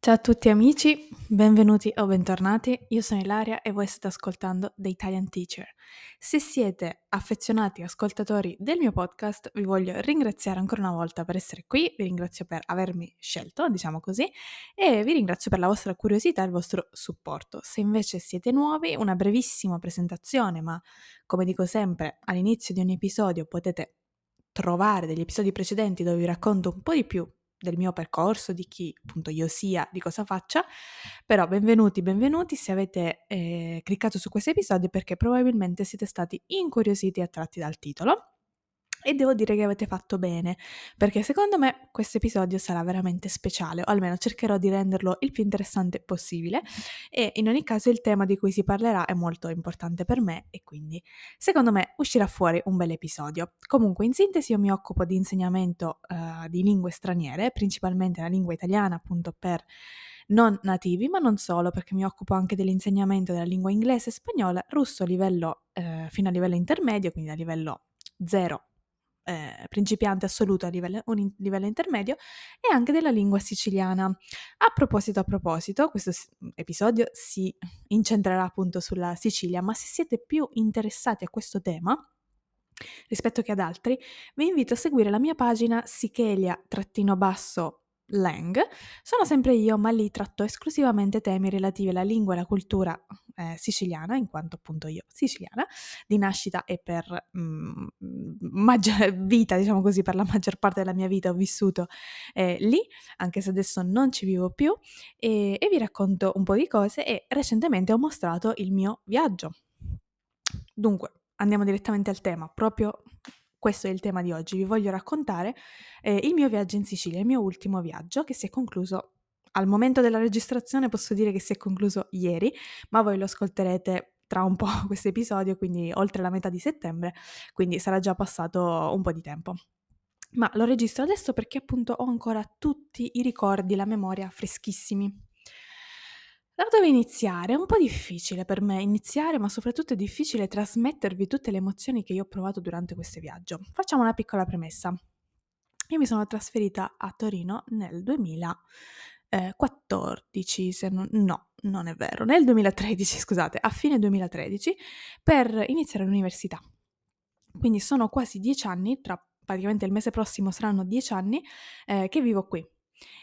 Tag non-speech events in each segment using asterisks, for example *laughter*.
Ciao a tutti amici, benvenuti o bentornati. Io sono Ilaria e voi state ascoltando The Italian Teacher. Se siete affezionati ascoltatori del mio podcast, vi voglio ringraziare ancora una volta per essere qui, vi ringrazio per avermi scelto, diciamo così, e vi ringrazio per la vostra curiosità e il vostro supporto. Se invece siete nuovi, una brevissima presentazione, ma come dico sempre, all'inizio di ogni episodio potete trovare degli episodi precedenti dove vi racconto un po' di più del mio percorso, di chi appunto io sia, di cosa faccia, però benvenuti, benvenuti se avete eh, cliccato su questo episodio perché probabilmente siete stati incuriositi e attratti dal titolo e devo dire che avete fatto bene, perché secondo me questo episodio sarà veramente speciale, o almeno cercherò di renderlo il più interessante possibile e in ogni caso il tema di cui si parlerà è molto importante per me e quindi secondo me uscirà fuori un bel episodio. Comunque in sintesi io mi occupo di insegnamento uh, di lingue straniere, principalmente la lingua italiana appunto per non nativi, ma non solo, perché mi occupo anche dell'insegnamento della lingua inglese spagnola, russo a livello, eh, fino a livello intermedio, quindi a livello 0 eh, principiante assoluto a livello, un livello intermedio e anche della lingua siciliana. A proposito, a proposito, questo episodio si incentrerà appunto sulla Sicilia, ma se siete più interessati a questo tema, rispetto che ad altri, vi invito a seguire la mia pagina sichelia-basso Lang. Sono sempre io, ma lì tratto esclusivamente temi relativi alla lingua e alla cultura eh, siciliana, in quanto appunto io siciliana, di nascita e per mm, maggior *laughs* vita, diciamo così, per la maggior parte della mia vita ho vissuto eh, lì, anche se adesso non ci vivo più, e, e vi racconto un po' di cose e recentemente ho mostrato il mio viaggio. Dunque, andiamo direttamente al tema, proprio questo è il tema di oggi. Vi voglio raccontare eh, il mio viaggio in Sicilia, il mio ultimo viaggio che si è concluso al momento della registrazione, posso dire che si è concluso ieri, ma voi lo ascolterete tra un po' *laughs* questo episodio, quindi oltre la metà di settembre, quindi sarà già passato un po' di tempo. Ma lo registro adesso perché appunto ho ancora tutti i ricordi, la memoria freschissimi. Da dove iniziare? È un po' difficile per me iniziare, ma soprattutto è difficile trasmettervi tutte le emozioni che io ho provato durante questo viaggio. Facciamo una piccola premessa. Io mi sono trasferita a Torino nel 2014, se non, no, non è vero, nel 2013, *laughs* scusate, a fine 2013, per iniziare l'università. Quindi sono quasi dieci anni, tra praticamente il mese prossimo saranno dieci anni, eh, che vivo qui.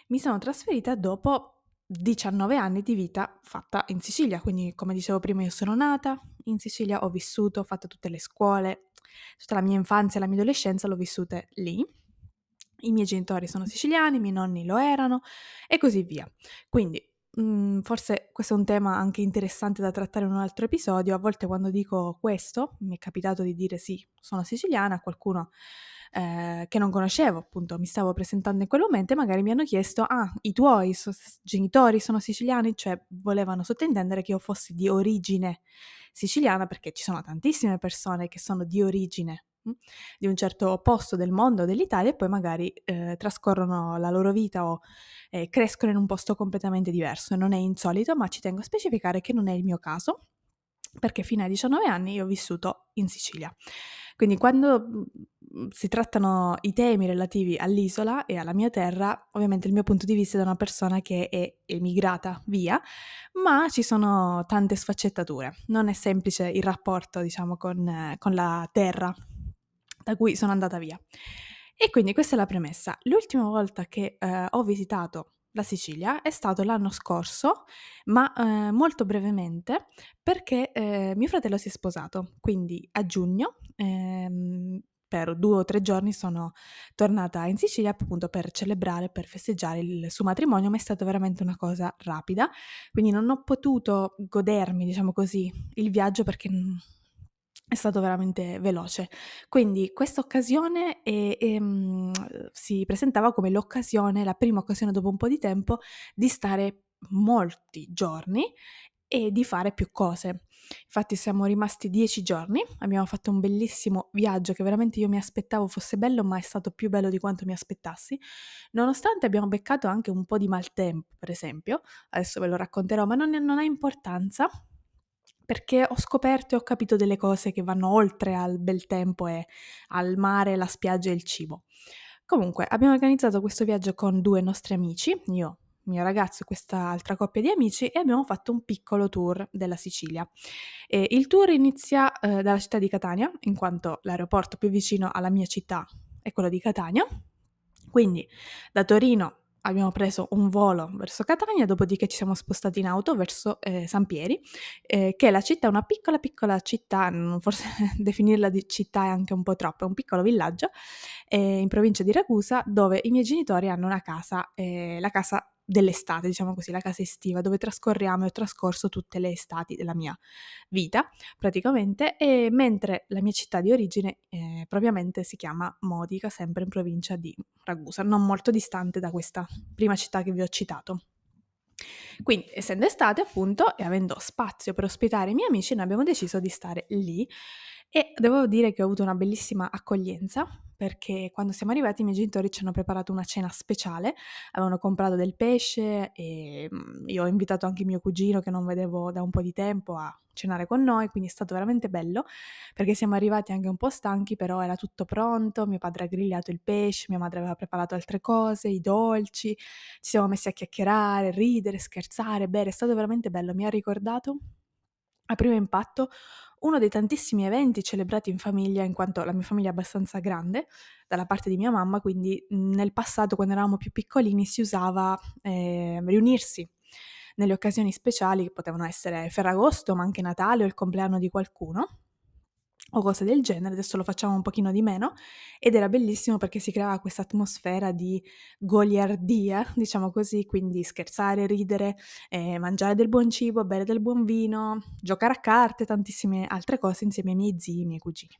Mi sono trasferita dopo 19 anni di vita fatta in Sicilia, quindi come dicevo prima io sono nata in Sicilia, ho vissuto, ho fatto tutte le scuole, tutta la mia infanzia e la mia adolescenza l'ho vissute lì. I miei genitori sono siciliani, i miei nonni lo erano e così via. Quindi mh, mhmm, forse questo è un tema anche interessante da trattare in un altro episodio. A volte quando dico questo, mi è capitato di dire sì, sono siciliana, qualcuno eh, che non conoscevo, appunto, mi stavo presentando in quel momento e magari mi hanno chiesto, ah, i tuoi so- genitori sono siciliani? Cioè volevano sottintendere che io fossi di origine siciliana perché ci sono tantissime persone che sono di origine di un certo posto del mondo, dell'Italia, e poi magari eh, trascorrono la loro vita o eh, crescono in un posto completamente diverso. Non è insolito, ma ci tengo a specificare che non è il mio caso, perché fino ai 19 anni io ho vissuto in Sicilia. Quindi quando mhmm, si trattano i temi relativi all'isola e alla mia terra, ovviamente il mio punto di vista è da una persona che è emigrata via, ma ci sono tante sfaccettature. Non è semplice il rapporto, diciamo, con, con la terra da cui sono andata via. E quindi questa è la premessa. L'ultima volta che eh, ho visitato la Sicilia è stato l'anno scorso, ma eh, molto brevemente, perché eh, mio fratello si è sposato, quindi a giugno. Ehm, per due o tre giorni sono tornata in Sicilia appunto per celebrare, per festeggiare il suo matrimonio, ma è stata veramente una cosa rapida, quindi non ho potuto godermi, diciamo così, il viaggio perché è stato veramente veloce. Quindi questa occasione è, è, mh, si presentava come l'occasione, la prima occasione dopo un po' di tempo, di stare molti giorni e di fare più cose. Infatti siamo rimasti dieci giorni, abbiamo fatto un bellissimo viaggio che veramente io mi aspettavo fosse bello, ma è stato più bello di quanto mi aspettassi, nonostante abbiamo beccato anche un po' di maltempo, per esempio, adesso ve lo racconterò, ma non, non ha importanza, perché ho scoperto e ho capito delle cose che vanno oltre al bel tempo e al mare, la spiaggia e il cibo. Comunque, abbiamo organizzato questo viaggio con due nostri amici, io mio ragazzo e questa altra coppia di amici e abbiamo fatto un piccolo tour della Sicilia. E il tour inizia eh, dalla città di Catania, in quanto l'aeroporto più vicino alla mia città è quello di Catania. Quindi da Torino abbiamo preso un volo verso Catania, dopodiché ci siamo spostati in auto verso eh, San Pieri, eh, che è la città, una piccola piccola città, forse *laughs* definirla di città è anche un po' troppo, è un piccolo villaggio eh, in provincia di Ragusa dove i miei genitori hanno una casa, eh, la casa dell'estate, diciamo così, la casa estiva, dove trascorriamo e ho trascorso tutte le estati della mia vita, praticamente, e mentre la mia città di origine eh, propriamente si chiama Modica, sempre in provincia di Ragusa, non molto distante da questa prima città che vi ho citato. Quindi, essendo estate, appunto, e avendo spazio per ospitare i miei amici, noi abbiamo deciso di stare lì e devo dire che ho avuto una bellissima accoglienza perché quando siamo arrivati i miei genitori ci hanno preparato una cena speciale, avevano comprato del pesce e mm, io ho invitato anche mio cugino che non vedevo da un po' di tempo a cenare con noi, quindi è stato veramente bello perché siamo arrivati anche un po' stanchi, però era tutto pronto, mio padre ha grigliato il pesce, mia madre aveva preparato altre cose, i dolci, ci siamo messi a chiacchierare, ridere, scherzare, bere, è stato veramente bello, mi ha ricordato a primo impatto uno dei tantissimi eventi celebrati in famiglia, in quanto la mia famiglia è abbastanza grande, dalla parte di mia mamma, quindi nel passato, quando eravamo più piccolini, si usava eh, riunirsi nelle occasioni speciali, che potevano essere Ferragosto, ma anche Natale o il compleanno di qualcuno, o cose del genere, adesso lo facciamo un pochino di meno ed era bellissimo perché si creava questa atmosfera di goliardia, diciamo così, quindi scherzare, ridere, eh, mangiare del buon cibo, bere del buon vino, giocare a carte, tantissime altre cose insieme ai miei zii, ai miei cugini.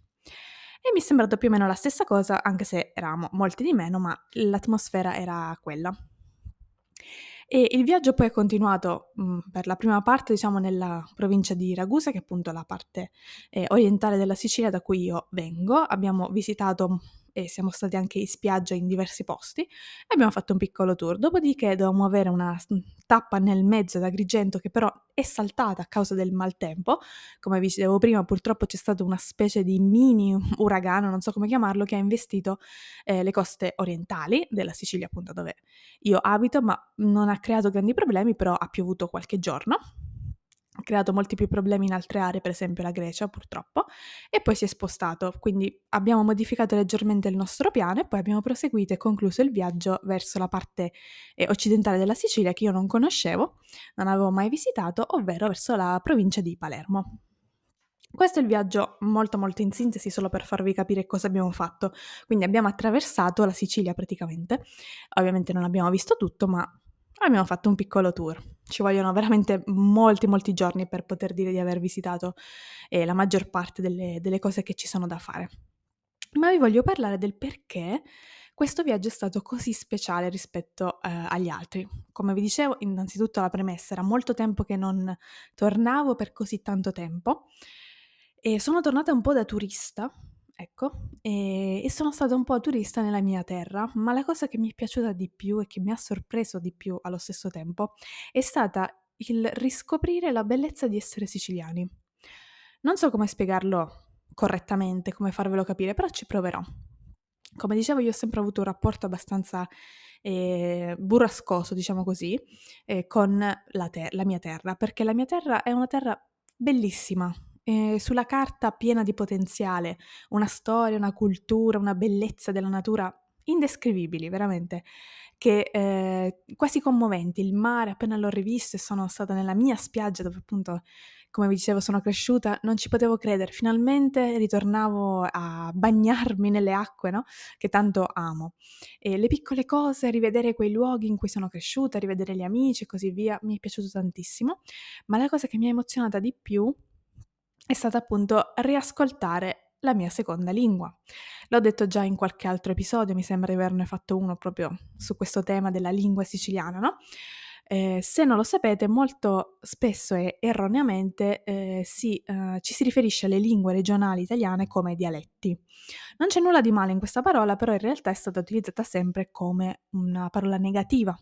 E mi è sembrato più o meno la stessa cosa, anche se eravamo molti di meno, ma l'atmosfera era quella. E il viaggio poi è continuato mh, mhmm, per la prima parte, diciamo, nella provincia di Ragusa, che è appunto la parte eh, orientale della Sicilia da cui io vengo. Abbiamo visitato e siamo stati anche in spiaggia in diversi posti e abbiamo fatto un piccolo tour. Dopodiché dovevamo avere una tappa nel mezzo ad Agrigento che però è saltata a causa del maltempo. Come vi dicevo prima, purtroppo c'è stato una specie di mini uragano, non so come chiamarlo, che ha investito eh, le coste orientali della Sicilia, appunto dove io abito, ma non ha creato grandi problemi, però ha piovuto qualche giorno creato molti più problemi in altre aree, per esempio la Grecia purtroppo, e poi si è spostato. Quindi abbiamo modificato leggermente il nostro piano e poi abbiamo proseguito e concluso il viaggio verso la parte eh, occidentale della Sicilia che io non conoscevo, non avevo mai visitato, ovvero verso la provincia di Palermo. Questo è il viaggio molto molto in sintesi solo per farvi capire cosa abbiamo fatto. Quindi abbiamo attraversato la Sicilia praticamente. Ovviamente non abbiamo visto tutto, ma abbiamo fatto un piccolo tour. Ci vogliono veramente molti, molti giorni per poter dire di aver visitato eh, la maggior parte delle, delle cose che ci sono da fare. Ma vi voglio parlare del perché questo viaggio è stato così speciale rispetto eh, agli altri. Come vi dicevo, innanzitutto la premessa, era molto tempo che non tornavo per così tanto tempo e sono tornata un po' da turista Ecco, e, e sono stata un po' turista nella mia terra, ma la cosa che mi è piaciuta di più e che mi ha sorpreso di più allo stesso tempo è stata il riscoprire la bellezza di essere siciliani. Non so come spiegarlo correttamente, come farvelo capire, però ci proverò. Come dicevo, io ho sempre avuto un rapporto abbastanza eh, burrascoso, diciamo così, eh, con la, ter- la mia terra, perché la mia terra è una terra bellissima, eh, sulla carta piena di potenziale, una storia, una cultura, una bellezza della natura indescrivibili, veramente, che eh, quasi commoventi. Il mare, appena l'ho rivisto e sono stata nella mia spiaggia dove appunto, come vi dicevo, sono cresciuta, non ci potevo credere. Finalmente ritornavo a bagnarmi nelle acque, no? Che tanto amo. E le piccole cose, rivedere quei luoghi in cui sono cresciuta, rivedere gli amici e così via, mi è piaciuto tantissimo. Ma la cosa che mi ha emozionata di più è stata appunto riascoltare la mia seconda lingua. L'ho detto già in qualche altro episodio, mi sembra di averne fatto uno proprio su questo tema della lingua siciliana, no? Eh, se non lo sapete, molto spesso e erroneamente eh, si, eh, ci si riferisce alle lingue regionali italiane come dialetti. Non c'è nulla di male in questa parola, però in realtà è stata utilizzata sempre come una parola negativa.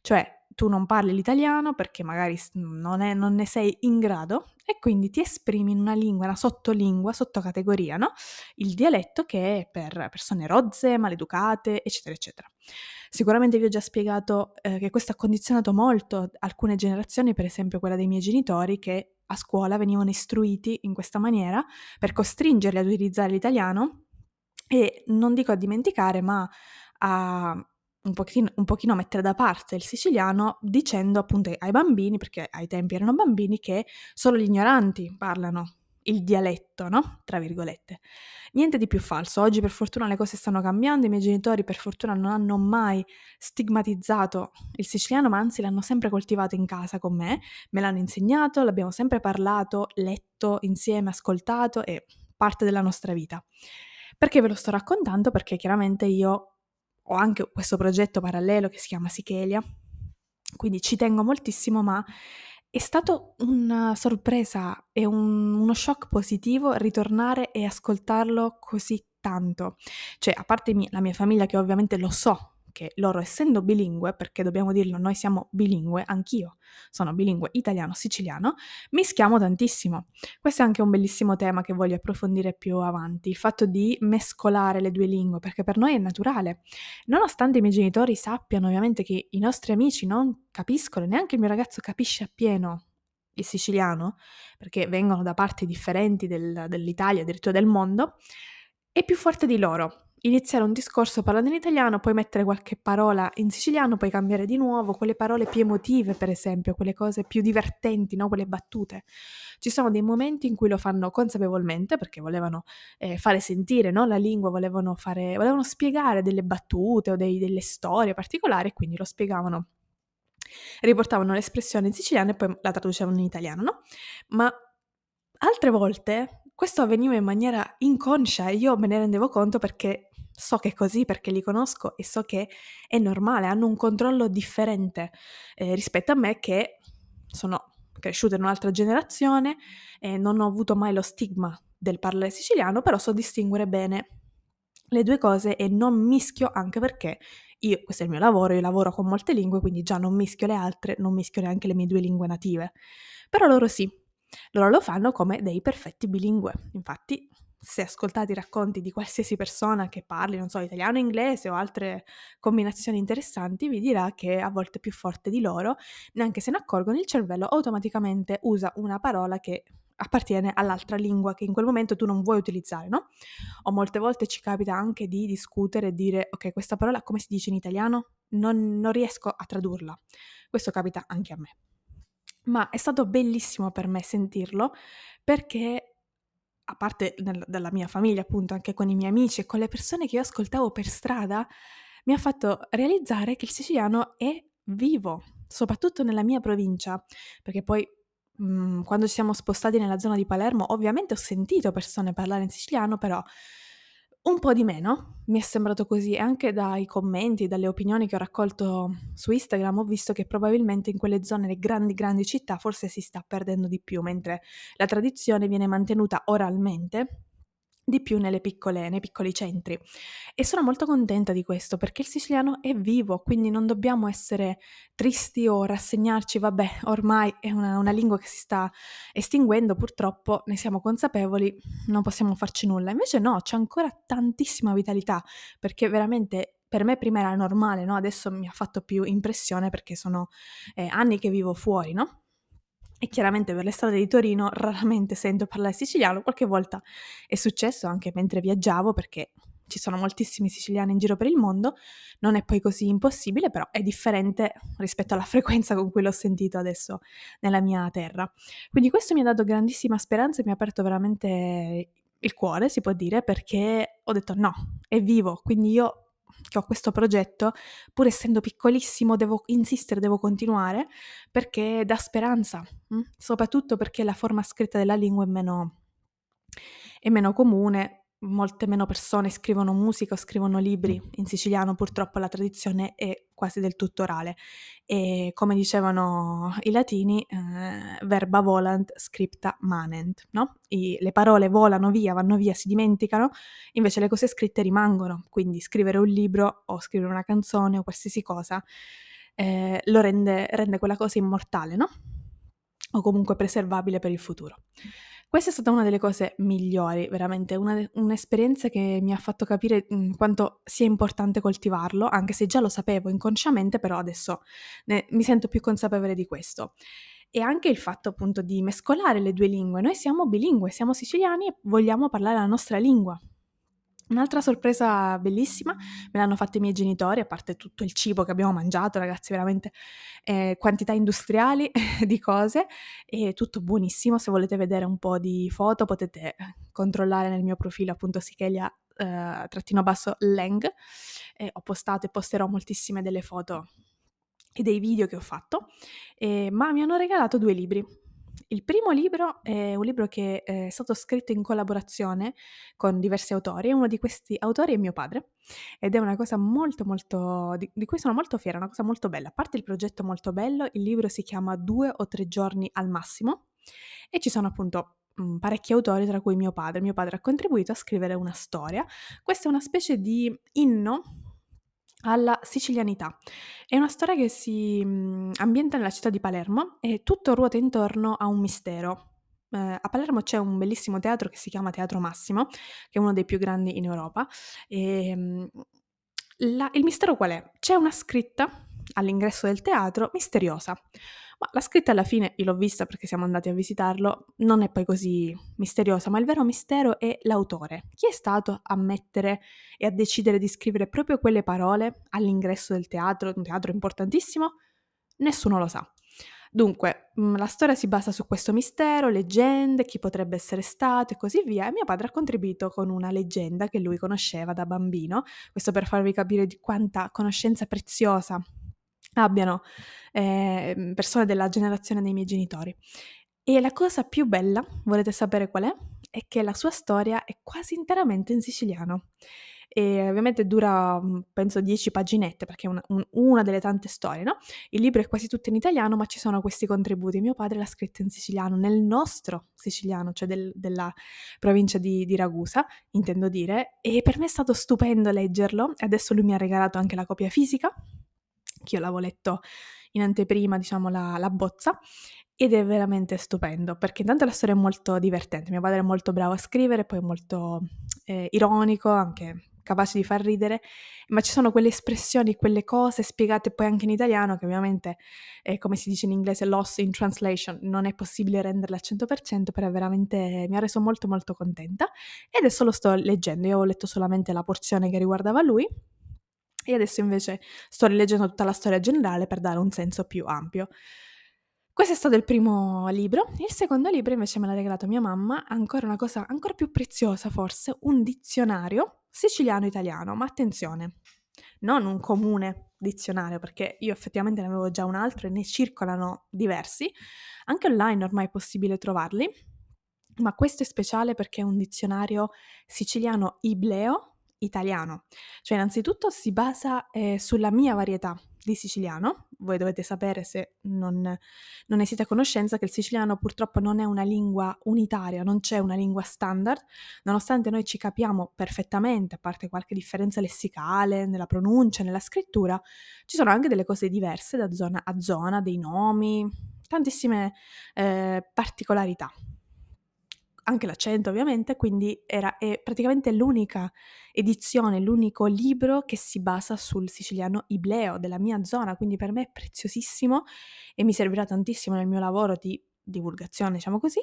Cioè, tu non parli l'italiano perché magari non, è, non, ne sei in grado e quindi ti esprimi in una lingua, una sottolingua, sottocategoria, no? Il dialetto che è per persone rozze, maleducate, eccetera, eccetera. Sicuramente vi ho già spiegato eh, che questo ha condizionato molto alcune generazioni, per esempio quella dei miei genitori, che a scuola venivano istruiti in questa maniera per costringerli ad utilizzare l'italiano e non dico a dimenticare, ma a un pochino, un pochino mettere da parte il siciliano dicendo appunto ai bambini, perché ai tempi erano bambini, che solo gli ignoranti parlano il dialetto, no? Tra virgolette. Niente di più falso. Oggi per fortuna le cose stanno cambiando, i miei genitori per fortuna non hanno mai stigmatizzato il siciliano, ma anzi l'hanno sempre coltivato in casa con me, me l'hanno insegnato, l'abbiamo sempre parlato, letto insieme, ascoltato, è parte della nostra vita. Perché ve lo sto raccontando? Perché chiaramente io ho anche questo progetto parallelo che si chiama Sichelia, quindi ci tengo moltissimo, ma è stato una sorpresa e un, uno shock positivo ritornare e ascoltarlo così tanto. Cioè, a parte la mia famiglia che ovviamente lo so che loro essendo bilingue, perché dobbiamo dirlo, noi siamo bilingue, anch'io sono bilingue italiano-siciliano, mischiamo tantissimo. Questo è anche un bellissimo tema che voglio approfondire più avanti, il fatto di mescolare le due lingue, perché per noi è naturale. Nonostante i miei genitori sappiano ovviamente che i nostri amici non capiscono, neanche il mio ragazzo capisce appieno il siciliano, perché vengono da parti differenti del, dell'Italia, addirittura del mondo, è più forte di loro iniziare un discorso parlando in italiano, poi mettere qualche parola in siciliano, poi cambiare di nuovo, quelle parole più emotive, per esempio, quelle cose più divertenti, no? quelle battute. Ci sono dei momenti in cui lo fanno consapevolmente perché volevano eh, fare sentire no? la lingua, volevano, fare, volevano spiegare delle battute o dei, delle storie particolari, quindi lo spiegavano riportavano l'espressione in siciliano e poi la traducevano in italiano, no? Ma altre volte questo avveniva in maniera inconscia e io me ne rendevo conto perché so che è così, perché li conosco e so che è normale, hanno un controllo differente eh, rispetto a me che sono cresciuta in un'altra generazione e non ho avuto mai lo stigma del parlare siciliano, però so distinguere bene le due cose e non mischio anche perché io, questo è il mio lavoro, io lavoro con molte lingue, quindi già non mischio le altre, non mischio neanche le mie due lingue native. Però loro sì, loro lo fanno come dei perfetti bilingue. Infatti, se ascoltate i racconti di qualsiasi persona che parli, non so, italiano, inglese o altre combinazioni interessanti, vi dirà che a volte più forte di loro, neanche se ne accorgono, il cervello automaticamente usa una parola che appartiene all'altra lingua che in quel momento tu non vuoi utilizzare, no? O molte volte ci capita anche di discutere e dire, ok, questa parola come si dice in italiano? Non, non riesco a tradurla. Questo capita anche a me ma è stato bellissimo per me sentirlo perché a parte nel, dalla mia famiglia, appunto, anche con i miei amici e con le persone che io ascoltavo per strada, mi ha fatto realizzare che il siciliano è vivo, soprattutto nella mia provincia, perché poi mh, mhmm, quando ci siamo spostati nella zona di Palermo, ovviamente ho sentito persone parlare in siciliano, però un po' di meno, mi è sembrato così, e anche dai commenti, dalle opinioni che ho raccolto su Instagram ho visto che probabilmente in quelle zone, le grandi grandi città, forse si sta perdendo di più, mentre la tradizione viene mantenuta oralmente di più nelle piccole, nei piccoli centri. E sono molto contenta di questo perché il siciliano è vivo, quindi non dobbiamo essere tristi o rassegnarci, vabbè, ormai è una, una lingua che si sta estinguendo, purtroppo ne siamo consapevoli, non possiamo farci nulla. Invece no, c'è ancora tantissima vitalità perché veramente per me prima era normale, no? Adesso mi ha fatto più impressione perché sono eh, anni che vivo fuori, no? E chiaramente per le strade di Torino *laughs* raramente sento parlare siciliano, qualche volta è successo anche mentre viaggiavo perché ci sono moltissimi siciliani in giro per il mondo, non è poi così impossibile, però è differente rispetto alla *laughs* frequenza con cui l'ho sentito adesso nella mia terra. Quindi questo mi ha dato grandissima speranza e mi ha aperto veramente il cuore, si può dire, perché ho detto no, è vivo, quindi io che ho questo progetto, pur essendo piccolissimo, devo insistere, devo continuare perché dà speranza, mh? soprattutto perché la forma scritta della lingua è meno, è meno comune molte meno persone scrivono musica o scrivono libri in siciliano, purtroppo la tradizione è quasi del tutto orale e come dicevano i latini, eh, verba volant scripta manent, no? I, le parole volano via, vanno via, si dimenticano, invece le cose scritte rimangono, quindi scrivere un libro o scrivere una canzone o qualsiasi cosa eh, lo rende, rende quella cosa immortale, no? O comunque preservabile per il futuro. Questa è stata una delle cose migliori, veramente, una, un'esperienza che mi ha fatto capire mh, quanto sia importante coltivarlo, anche se già lo sapevo inconsciamente, però adesso ne, mi sento più consapevole di questo. E anche il fatto appunto di mescolare le due lingue. Noi siamo bilingue, siamo siciliani e vogliamo parlare la nostra lingua. Un'altra sorpresa bellissima me l'hanno fatto i miei genitori, a parte tutto il cibo che abbiamo mangiato, ragazzi, veramente eh, quantità industriali *laughs* di cose e tutto buonissimo. Se volete vedere un po' di foto potete controllare nel mio profilo appunto Sichelia eh, trattino basso Leng. Eh, ho postato e posterò moltissime delle foto e dei video che ho fatto, eh, ma mi hanno regalato due libri il primo libro è un libro che è stato scritto in collaborazione con diversi autori e uno di questi autori è mio padre ed è una cosa molto molto di, di cui sono molto fiera, una cosa molto bella. A parte il progetto molto bello, il libro si chiama Due o tre giorni al massimo e ci sono appunto mh, parecchi autori, tra cui mio padre. Mio padre ha contribuito a scrivere una storia. Questa è una specie di inno alla sicilianità. È una storia che si mh, ambienta nella città di Palermo e tutto ruota intorno a un mistero. Eh, a Palermo c'è un bellissimo teatro che si chiama Teatro Massimo, che è uno dei più grandi in Europa. E, mh, la, il mistero qual è? C'è una scritta all'ingresso del teatro misteriosa. Ma la scritta alla fine, io l'ho vista perché siamo andati a visitarlo, non è poi così misteriosa, ma il vero mistero è l'autore. Chi è stato a mettere e a decidere di scrivere proprio quelle parole all'ingresso del teatro, un teatro importantissimo? Nessuno lo sa. Dunque, mm, la storia si basa su questo mistero, leggende, chi potrebbe essere stato e così via. E mio padre ha contribuito con una leggenda che lui conosceva da bambino, questo per farvi capire di quanta conoscenza preziosa abbiano eh, persone della generazione dei miei genitori. E la cosa più bella, volete sapere qual è? È che la sua storia è quasi interamente in siciliano. E ovviamente dura, mm, penso, 10 paginette, perché è una, un, una, delle tante storie, no? Il libro è quasi tutto in italiano, ma ci sono questi contributi. Mio padre l'ha scritto in siciliano, nel nostro siciliano, cioè del, della provincia di, di, Ragusa, intendo dire, e per me è stato stupendo leggerlo. Adesso lui mi ha regalato anche la copia fisica, io l'avevo letto in anteprima, diciamo, la, la bozza, ed è veramente stupendo perché intanto la storia è molto divertente. Mio padre è molto bravo a scrivere, poi molto eh, ironico, anche capace di far ridere, ma ci sono quelle espressioni, quelle cose spiegate poi anche in italiano che ovviamente, eh, come si dice in inglese, lost in translation, non è possibile renderle al 100%, però veramente mi ha reso molto molto contenta e adesso lo sto leggendo, io ho letto solamente la porzione che riguardava lui e adesso invece sto rileggendo tutta la storia generale per dare un senso più ampio. Questo è stato il primo libro. Il secondo libro invece me l'ha regalato mia mamma, ancora una cosa ancora più preziosa forse, un dizionario siciliano-italiano, ma attenzione, non un comune dizionario, perché io effettivamente ne avevo già un altro e ne circolano diversi, anche online ormai è possibile trovarli, ma questo è speciale perché è un dizionario siciliano ibleo italiano. Cioè, innanzitutto si basa eh, sulla mia varietà di siciliano. Voi dovete sapere, se non, non ne siete a conoscenza, che il siciliano purtroppo non è una lingua unitaria, non c'è una lingua standard, nonostante noi ci capiamo perfettamente, a parte qualche differenza lessicale nella pronuncia, nella scrittura, ci sono anche delle cose diverse da zona a zona, dei nomi, tantissime eh, particolarità anche l'accento ovviamente, quindi era, è praticamente l'unica edizione, l'unico libro che si basa sul siciliano ibleo della mia zona, quindi per me è preziosissimo e mi servirà tantissimo nel mio lavoro di divulgazione, diciamo così,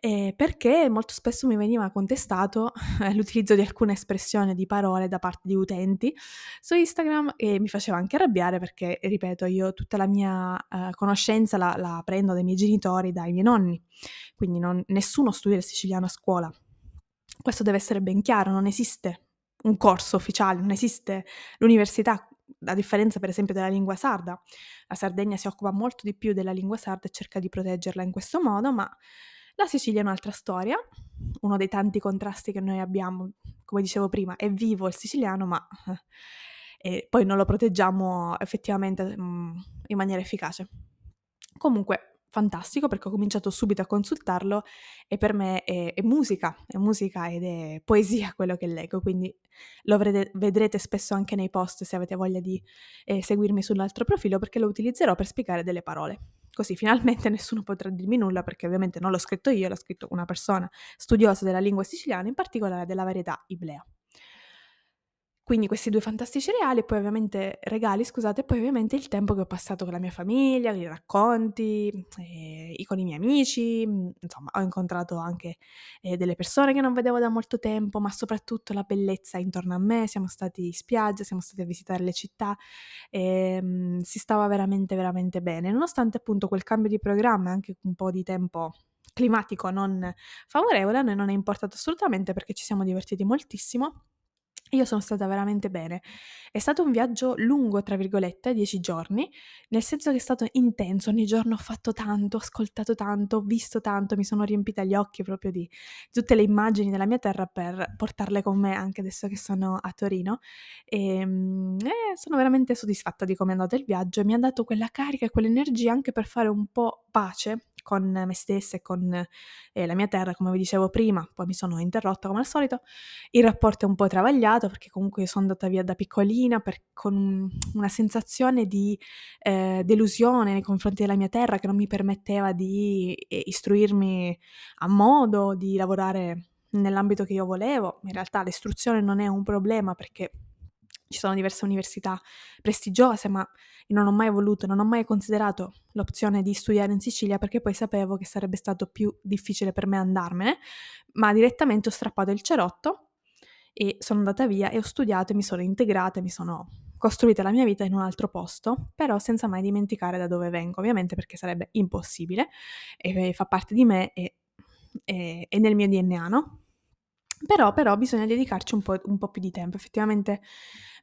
eh, perché molto spesso mi veniva contestato eh, *laughs* l'utilizzo di alcune espressioni di parole da parte di utenti su Instagram e mi faceva anche arrabbiare perché, ripeto, io tutta la mia eh, conoscenza la, la, prendo dai miei genitori, dai miei nonni, quindi non, nessuno studia il siciliano a scuola. Questo deve essere ben chiaro, non esiste un corso ufficiale, non esiste l'università a differenza per esempio della lingua sarda. La Sardegna si occupa molto di più della lingua sarda e cerca di proteggerla in questo modo, ma la Sicilia è un'altra storia, uno dei tanti contrasti che noi abbiamo, come dicevo prima, è vivo il siciliano, ma eh, poi non lo proteggiamo effettivamente mm, in maniera efficace. Comunque, fantastico perché ho cominciato subito a consultarlo e per me è, è musica, è musica ed è poesia *laughs* quello che leggo, quindi lo vedrete, vedrete spesso anche nei post se avete voglia di eh, seguirmi sull'altro profilo perché lo utilizzerò per spiegare delle parole. Così finalmente *laughs* nessuno potrà dirmi nulla perché ovviamente non l'ho scritto io, l'ha scritto una persona studiosa della lingua siciliana, in particolare della varietà iblea. Quindi questi due fantastici reali, poi ovviamente regali, scusate, e poi ovviamente il tempo che ho passato con la mia famiglia, i racconti, eh, con i miei amici, insomma, ho incontrato anche eh, delle persone che non vedevo da molto tempo, ma soprattutto la bellezza intorno a me, siamo stati in spiaggia, siamo stati a visitare le città, e, mh, si stava veramente, veramente bene, nonostante appunto quel cambio di programma, anche un po' di tempo climatico non favorevole, a noi non è importato assolutamente perché ci siamo divertiti moltissimo io sono stata veramente bene. È stato un viaggio lungo, tra virgolette, dieci giorni, nel senso che è stato intenso, ogni giorno ho fatto tanto, ho ascoltato tanto, ho visto tanto, mi sono riempita gli occhi proprio di tutte le immagini della mia terra per portarle con me anche adesso che sono a Torino e, ehm, e sono veramente soddisfatta di come è andato il viaggio e mi ha dato quella carica e quell'energia anche per fare un po' pace con me stessa e con eh, la mia terra, come vi dicevo prima, poi mi sono interrotta come al solito, il rapporto è un po' travagliato perché comunque sono andata via da piccolina per, con una sensazione di eh, delusione nei confronti della mia terra che non mi permetteva di eh, istruirmi a modo, di lavorare nell'ambito che io volevo. In realtà l'istruzione non è un problema perché ci sono diverse università prestigiose, ma io non ho mai voluto, non ho mai considerato l'opzione di studiare in Sicilia perché poi sapevo che sarebbe stato più difficile per me andarmene, ma direttamente ho strappato il cerotto e sono andata via e ho studiato e mi sono integrata e mi sono costruita la mia vita in un altro posto, però senza mai dimenticare da dove vengo, ovviamente perché sarebbe impossibile e fa parte di me e, e, e nel mio DNA, no? Però, però bisogna dedicarci un po', un po', più di tempo. Effettivamente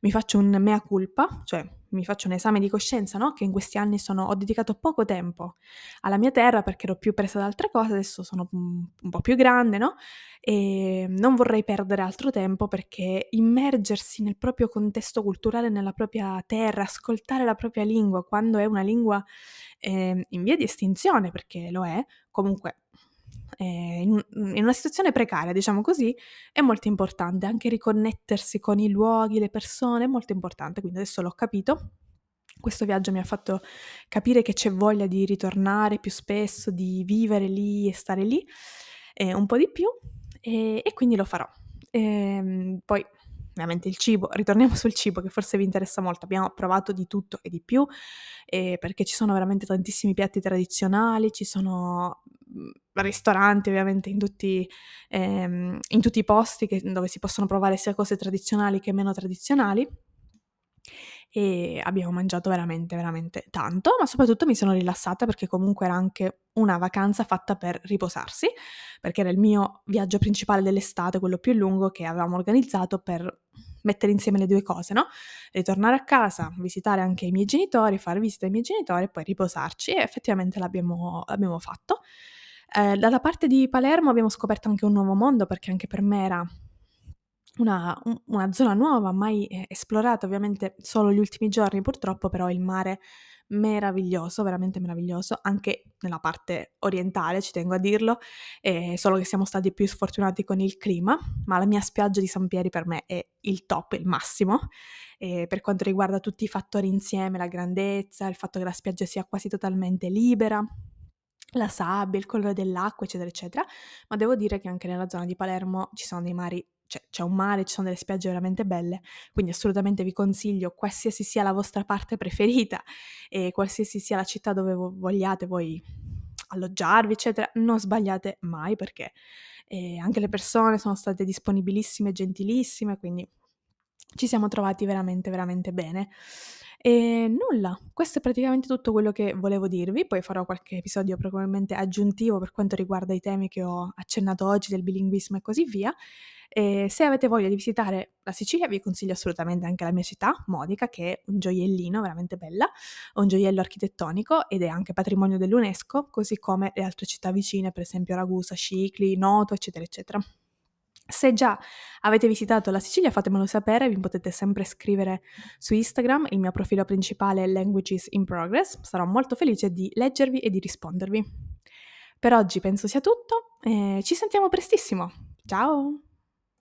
mi faccio un mea culpa, cioè mi faccio un esame di coscienza, no? Che in questi anni sono, ho dedicato poco tempo alla mia terra perché ero più presa da altre cose, adesso sono un, un po' più grande, no? E non vorrei perdere altro tempo perché immergersi nel proprio contesto culturale, nella propria terra, ascoltare la propria lingua quando è una lingua eh, in via di estinzione, perché lo è, comunque eh, in, in, una situazione precaria, diciamo così, è molto importante. Anche riconnettersi con i luoghi, le persone, è molto importante. Quindi adesso l'ho capito. Questo viaggio mi ha fatto capire che c'è voglia di ritornare più spesso, di vivere lì e stare lì eh, un po' di più e, e quindi lo farò. E, ehm, poi ovviamente il cibo, ritorniamo sul cibo che forse vi interessa molto, abbiamo provato di tutto e di più eh, perché ci sono veramente tantissimi piatti tradizionali, ci sono mhmm, ristoranti ovviamente in tutti, ehm, in tutti i posti che, dove si possono provare sia cose tradizionali che meno tradizionali e abbiamo mangiato veramente, veramente tanto, ma soprattutto mi sono rilassata perché comunque era anche una vacanza fatta per riposarsi, perché era il mio viaggio principale dell'estate, quello più lungo che avevamo organizzato per mettere insieme le due cose, no? Ritornare a casa, visitare anche i miei genitori, fare visita ai miei genitori e poi riposarci e effettivamente l'abbiamo, l'abbiamo fatto. Eh, dalla parte di Palermo abbiamo scoperto anche un nuovo mondo perché anche per me era una, una zona nuova, mai eh, esplorata, ovviamente solo gli ultimi giorni purtroppo, però il mare meraviglioso, veramente meraviglioso, anche nella parte orientale, ci tengo a dirlo, eh, solo che siamo stati più sfortunati con il clima, ma la mia spiaggia di San Pieri per me è il top, il massimo, eh, per quanto riguarda tutti i fattori insieme, la grandezza, il fatto che la spiaggia sia quasi totalmente libera, la sabbia, il colore dell'acqua, eccetera, eccetera, ma devo dire che anche nella zona di Palermo ci sono dei mari cioè, c'è un mare, ci sono delle spiagge veramente belle, quindi assolutamente vi consiglio, qualsiasi sia la vostra parte *laughs* preferita e qualsiasi sia la città dove vogliate voi alloggiarvi, eccetera, non sbagliate mai perché eh, anche le persone sono state disponibilissime, gentilissime, quindi ci siamo trovati veramente, veramente bene. E nulla, questo è praticamente tutto quello che volevo dirvi, poi farò qualche episodio probabilmente aggiuntivo per quanto riguarda i temi che ho accennato oggi del bilinguismo e così via. E se avete voglia di visitare la Sicilia vi consiglio assolutamente anche la mia città, Modica, che è un gioiellino veramente bella, un gioiello architettonico ed è anche patrimonio dell'UNESCO, così come le altre città vicine, per esempio Ragusa, Scicli, Noto, eccetera, eccetera. Se già avete visitato la Sicilia fatemelo sapere, vi potete sempre scrivere su Instagram, il mio profilo principale è Languages in Progress, sarò molto felice di leggervi e di rispondervi. Per oggi penso sia tutto, eh, ci sentiamo prestissimo, ciao!